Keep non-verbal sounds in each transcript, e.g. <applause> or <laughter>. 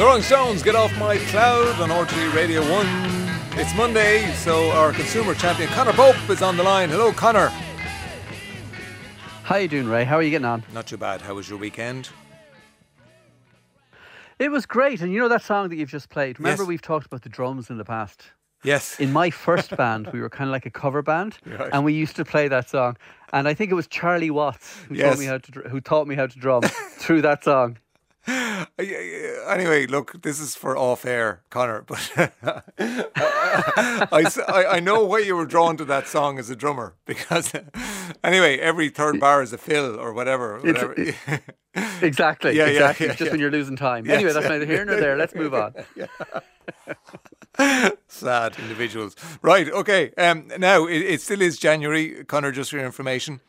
The Rolling Stones get off my cloud on RTE Radio 1. It's Monday, so our consumer champion Conor Pope is on the line. Hello, Conor. How you doing, Ray? How are you getting on? Not too bad. How was your weekend? It was great. And you know that song that you've just played? Remember Yes. we've talked about the drums in the past? Yes. In my first <laughs> band, we were kind of like a cover band, Right. and we used to play that song. And I think it was Charlie Watts who Yes. taught me how to who taught me how to drum <laughs> through that song. <laughs> Uh, yeah, yeah. Anyway, look, this is for off air, Conor, <laughs> but I I know why you were drawn to that song as a drummer because, <laughs> anyway, every third bar is a fill or whatever. whatever. Exactly. Yeah, yeah, exactly. yeah, Just yeah. when you're losing time. Yes, anyway, that's yeah. neither here nor there. Let's move on. Sad individuals. Right, okay. Um, now, it, it still is January, Conor, just for your information.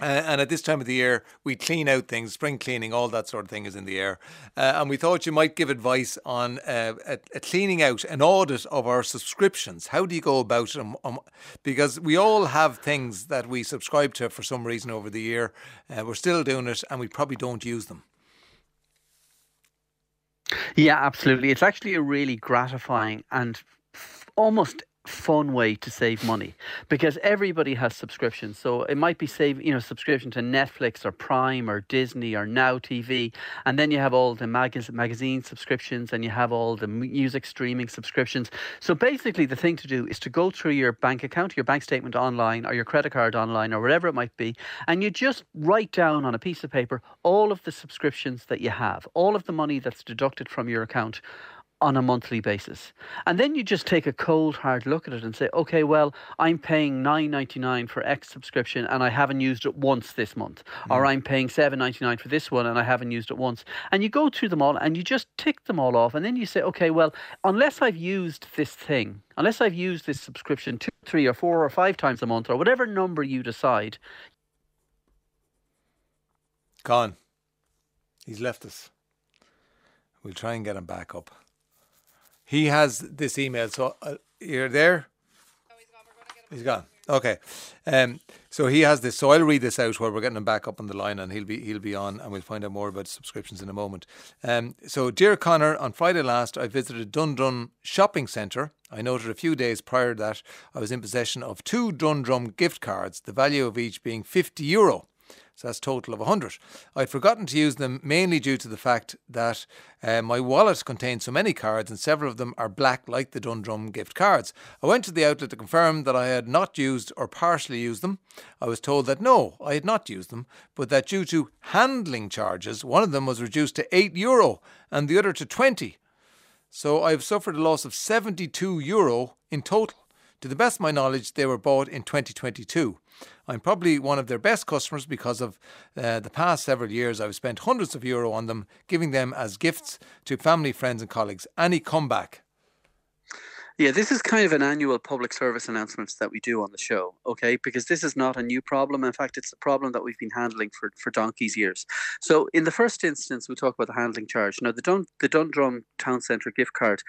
Uh, and at this time of the year, we clean out things, spring cleaning, all that sort of thing is in the air. Uh, and we thought you might give advice on uh, a, a cleaning out, an audit of our subscriptions. How do you go about it? Um, um, because we all have things that we subscribe to for some reason over the year. Uh, we're still doing it and we probably don't use them. Yeah, absolutely. It's actually a really gratifying and almost fun way to save money because everybody has subscriptions. So it might be save, you know, subscription to Netflix or Prime or Disney or Now TV, and then you have all the magaz- magazine subscriptions and you have all the music streaming subscriptions. So basically, the thing to do is to go through your bank account, your bank statement online, or your credit card online, or whatever it might be, and you just write down on a piece of paper all of the subscriptions that you have, all of the money that's deducted from your account on a monthly basis. And then you just take a cold hard look at it and say, okay, well, I'm paying nine ninety nine for X subscription and I haven't used it once this month. Hmm. Or I'm paying seven ninety nine for this one and I haven't used it once. And you go through them all and you just tick them all off and then you say, okay, well, unless I've used this thing, unless I've used this subscription two, three or four or five times a month or whatever number you decide, Gone. He's left us. We'll try and get him back up. He has this email. So uh, you're there? He's gone. Okay. Um, so he has this. So I'll read this out while we're getting him back up on the line, and he'll be he'll be on, and we'll find out more about subscriptions in a moment. Um, so, dear Connor, on Friday last, I visited Dundrum Shopping Centre. I noted a few days prior to that I was in possession of two Dundrum gift cards, the value of each being fifty euro. So that's total of 100. I'd forgotten to use them mainly due to the fact that uh, my wallet contains so many cards and several of them are black like the Dundrum gift cards. I went to the outlet to confirm that I had not used or partially used them. I was told that no, I had not used them, but that due to handling charges, one of them was reduced to 8 euro and the other to 20. So I've suffered a loss of 72 euro in total. To the best of my knowledge, they were bought in 2022. I'm probably one of their best customers because of uh, the past several years I've spent hundreds of euro on them, giving them as gifts to family, friends, and colleagues. Any comeback? Yeah, this is kind of an annual public service announcement that we do on the show, okay? Because this is not a new problem. In fact, it's a problem that we've been handling for, for donkey's years. So, in the first instance, we talk about the handling charge. Now, the Dun, the Dundrum Town Centre gift card.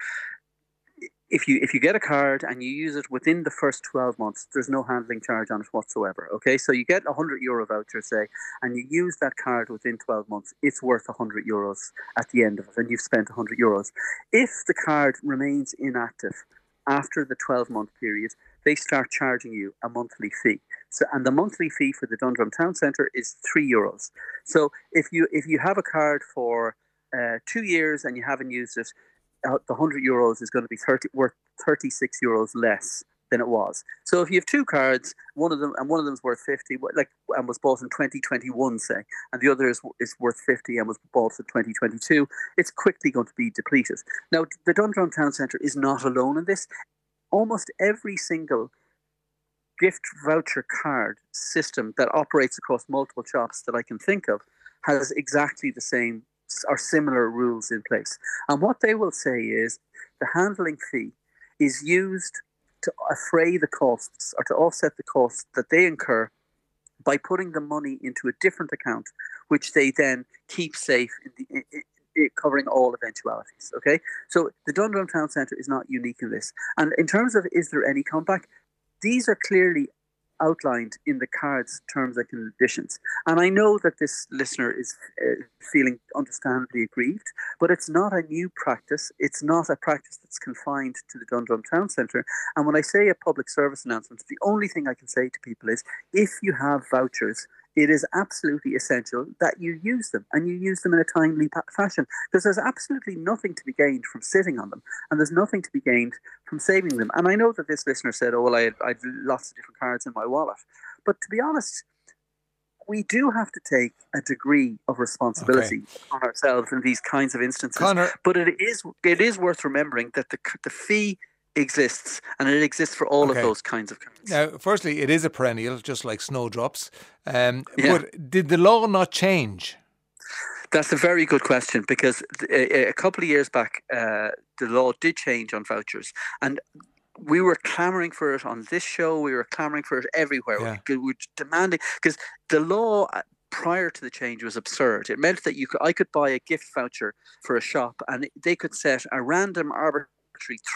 If you if you get a card and you use it within the first twelve months, there's no handling charge on it whatsoever. Okay, so you get a hundred euro voucher, say, and you use that card within twelve months, it's worth a hundred euros at the end of it, and you've spent a hundred euros. If the card remains inactive after the 12 month period, they start charging you a monthly fee. So, and the monthly fee for the Dundrum Town Centre is three euros. So, if you if you have a card for uh, two years and you haven't used it, the hundred euros is going to be 30 worth 36 euros less than it was. So, if you have two cards, one of them and one of them is worth 50, like and was bought in 2021, say, and the other is is worth 50 and was bought in 2022, it's quickly going to be depleted. Now, the Dundrum Town Centre is not alone in this. Almost every single gift voucher card system that operates across multiple shops that I can think of has exactly the same or similar rules in place. And what they will say is the handling fee is used to affray the costs or to offset the costs that they incur by putting the money into a different account, which they then keep safe in the, i i i- covering all eventualities. Okay, so the Dundrum Town Centre is not unique in this. And in terms of is there any comeback, these are clearly outlined in the card's terms and conditions. And I know that this listener is uh, feeling understandably aggrieved, but it's not a new practice. It's not a practice that's confined to the Dundrum Town Centre. And when I say a public service announcement, the only thing I can say to people is if you have vouchers, it is absolutely essential that you use them and you use them in a timely pa- fashion because there's absolutely nothing to be gained from sitting on them and there's nothing to be gained from saving them. And I know that this listener said, oh, well, I had, I had lots of different cards in my wallet. But to be honest, we do have to take a degree of responsibility okay. on ourselves in these kinds of instances. Conor, but it is it is worth remembering that the the fee exists and it exists for all okay. of those kinds of cards. Now, firstly, it is a perennial, just like snowdrops. Um, yeah. But did the law not change? That's a very good question because a, couple of years back, uh, the law did change on vouchers, and we were clamoring for it on this show. We were clamoring for it everywhere. Yeah. We were demanding because the law uh, prior to the change was absurd. It meant that you could, I could buy a gift voucher for a shop, and they could set a random arbitrary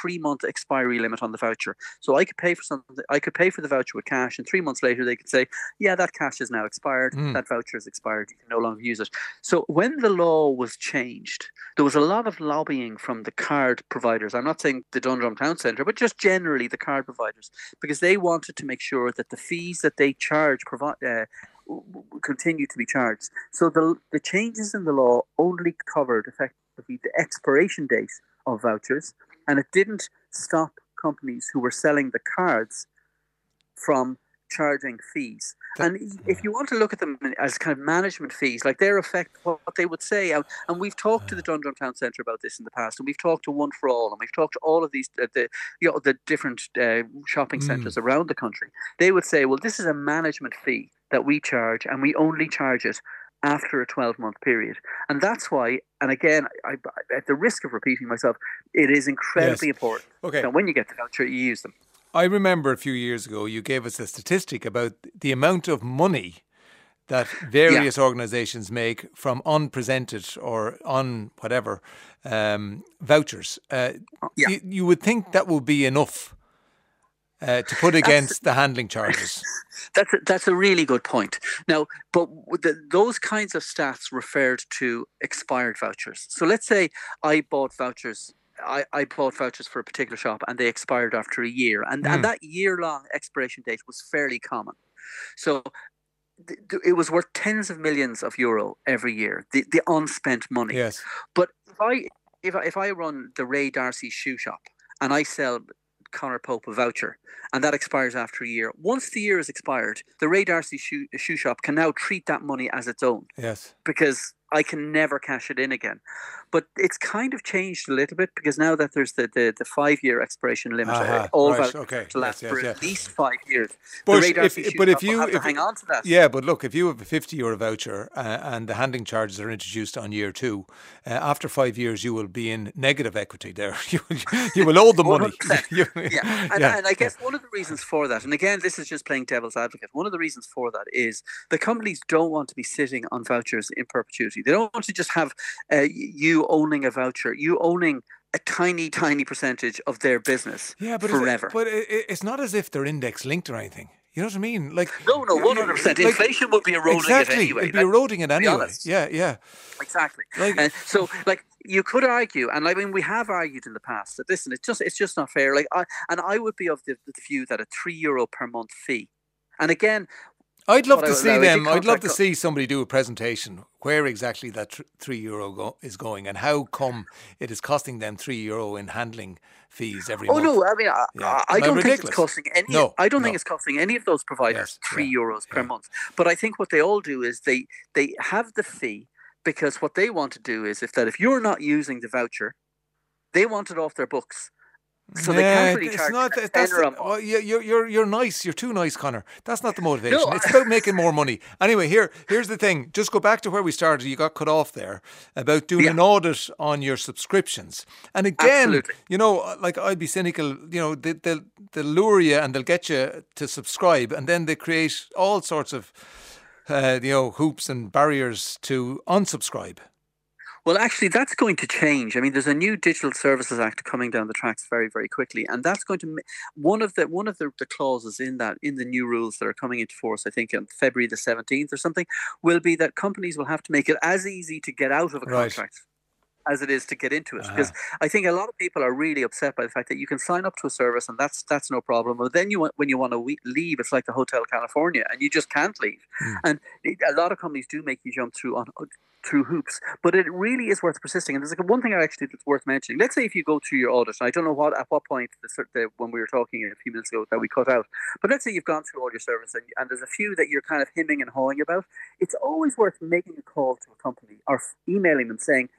three month expiry limit on the voucher. So I could pay for something, I could pay for the voucher with cash, and three months later they could say, "Yeah, that cash is now expired. Mm. That voucher is expired. You can no longer use it." So when the law was changed, there was a lot of lobbying from the card providers. I'm not saying the Dundrum Town Centre, but just generally the card providers, because they wanted to make sure that the fees that they charge provide. Uh, continue to be charged. So the the changes in the law only covered effectively the expiration date of vouchers and it didn't stop companies who were selling the cards from charging fees. and if you want to look at them as kind of management fees, like their effect, what they would say, and we've talked to the Dundrum Town Centre about this in the past, and we've talked to One for All, and we've talked to all of these uh, the you know the different uh, shopping mm. centres around the country. They would say, well, this is a management fee that we charge, and we only charge it after a 12 month period. And that's why, and again, I, I, at the risk of repeating myself, it is incredibly yes. important okay. that when you get the voucher, you use them. I remember a few years ago, you gave us a statistic about the amount of money that <laughs> various yeah. organisations make from unpresented or on whatever um, vouchers. Uh, yeah. you, you would think that would be enough uh, to put against the handling charges. <laughs> That's a, that's a really good point. Now, but the, those kinds of stats referred to expired vouchers. So let's say I bought vouchers. I, I bought vouchers for a particular shop and they expired after a year, and, mm. and hmm. that year long expiration date was fairly common. So it was worth tens of millions of euro every year, the, the unspent money. Yes. But if I if I, if I run the Ray D'Arcy shoe shop and I sell Conor Pope a voucher, and that expires after a year. Once the year is expired, the Ray D'Arcy shoe, shoe shop can now treat that money as its own. Yes. Because I can never cash it in again. But it's kind of changed a little bit because now that there's the, the, the five year expiration limit, uh-huh. all right. okay. to last yes, yes, for yes. at least five years. But if, but if you if, hang on to that. Yeah, but look, if you have a 50 euro voucher uh, and the handling charges are introduced on year two, uh, after five years you will be in negative equity there. <laughs> you, you will owe the money. <laughs> yeah. And, <laughs> yeah. and I guess one of the reasons for that, and again, this is just playing devil's advocate, one of the reasons for that is the companies don't want to be sitting on vouchers in perpetuity. They don't want to just have uh, you owning a voucher, you owning a tiny, tiny percentage of their business yeah, but forever. It, but it, it's not as if they're index linked or anything. You know what I mean? Like no, no, one hundred percent. Inflation would be eroding exactly, it anyway. It'd be eroding it anyway. Yeah, yeah. Exactly. Like, and so, like, you could argue, and I mean, we have argued in the past that listen, it's just, it's just not fair. Like, I and I would be of the, the view that a three euro per month fee, and again, I'd love to see them. I'd love to see somebody do a presentation where exactly that th- three euro go- is going and how come it is costing them three euro in handling fees every oh, month. oh, month. no, I mean, I, yeah. I don't think it's costing any. No, I don't no. think it's costing any of those providers yes, three yeah, euros per yeah. month. But I think what they all do is they they have the fee because what they want to do is if that if you're not using the voucher, they want it off their books. So yeah, they can't really charge not, that's the, oh, you're, you're, you're nice. You're too nice, Conor. That's not the <laughs> motivation. No. It's about making more money. Anyway, here here's the thing. Just go back to where we started. You got cut off there about doing yeah. an audit on your subscriptions. And again, Absolutely. you know, like I'd be cynical. You know, they, they'll they'll lure you and they'll get you to subscribe, and then they create all sorts of uh, you know hoops and barriers to unsubscribe. Well, actually, that's going to change. I mean, there's a new Digital Services Act coming down the tracks very, very quickly, and that's going to one of the one of the, the clauses in that in the new rules that are coming into force. I think on February the 17th or something will be that companies will have to make it as easy to get out of a Right. contract as it is to get into it. Uh-huh. Because I think a lot of people are really upset by the fact that you can sign up to a service and that's that's no problem. But then you want, when you want to leave, it's like the Hotel California, and you just can't leave. Hmm. And a lot of companies do make you jump through on through hoops, but it really is worth persisting. And there's like one thing I actually that's worth mentioning. Let's say if you go through your audit, and I don't know what at what point the, the when we were talking a few minutes ago that we cut out, but let's say you've gone through all your services and, and there's a few that you're kind of hemming and hawing about. It's always worth making a call to a company or emailing them saying,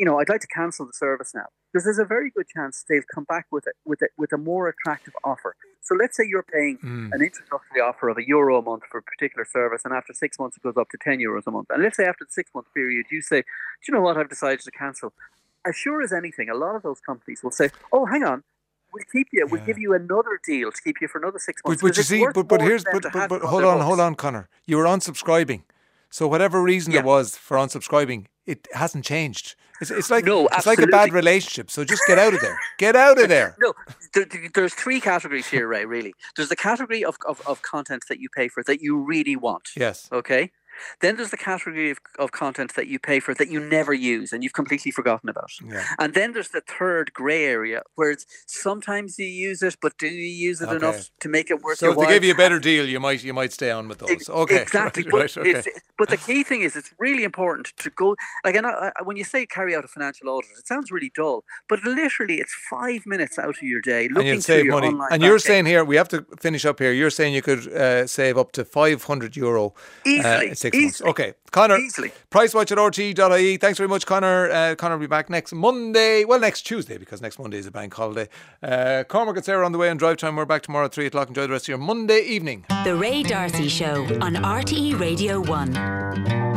you know, I'd like to cancel the service now because there's a very good chance they'll come back with it with it with a more attractive offer. So let's say you're paying Mm. an introductory offer of a euro a month for a particular service, and after six months it goes up to ten euros a month. And let's say after the six month period you say, "Do you know what? I've decided to cancel." As sure as anything, a lot of those companies will say, "Oh, hang on." We'll keep you. We'll Yeah. give you another deal to keep you for another six months. 'cause you see, but, but here's but, but, but hold on, books. hold on, Conor. You were unsubscribing. So whatever reason Yeah. there was for unsubscribing, it hasn't changed. It's, it's like No, it's like a bad relationship. So just get out of there. Get out of there. No, there, there- there's three categories here, Ray. Really, there's the category of, of, of content that you pay for that you really want. Yes. Okay. Then there's the category of, of content that you pay for that you never use and you've completely forgotten about. Yeah. And then there's the third grey area where it's sometimes you use it, but do you use it Okay. enough to make it worth So your if they give you a better deal, you might you might stay on with those. Okay. <laughs> Exactly. Right, but, right, okay. it's, but the key thing is, it's really important to go. Like, and I, I- when you say carry out a financial audit, it sounds really dull, but literally, it's five minutes out of your day looking through save your money. online And you're saying here, we have to finish up here. You're saying you could uh, save up to 500 euro Easily, uh, six months. easily. Okay. Conor, Easily. pricewatch at rte.ie. Thanks very much, Conor. Uh, Conor will be back next Monday. Well, next Tuesday, because next Monday is a bank holiday. Uh, Cormac and Sarah on the way on drive time. We're back tomorrow at 3 o'clock. Enjoy the rest of your Monday evening. The Ray D'Arcy Show on RTE Radio 1.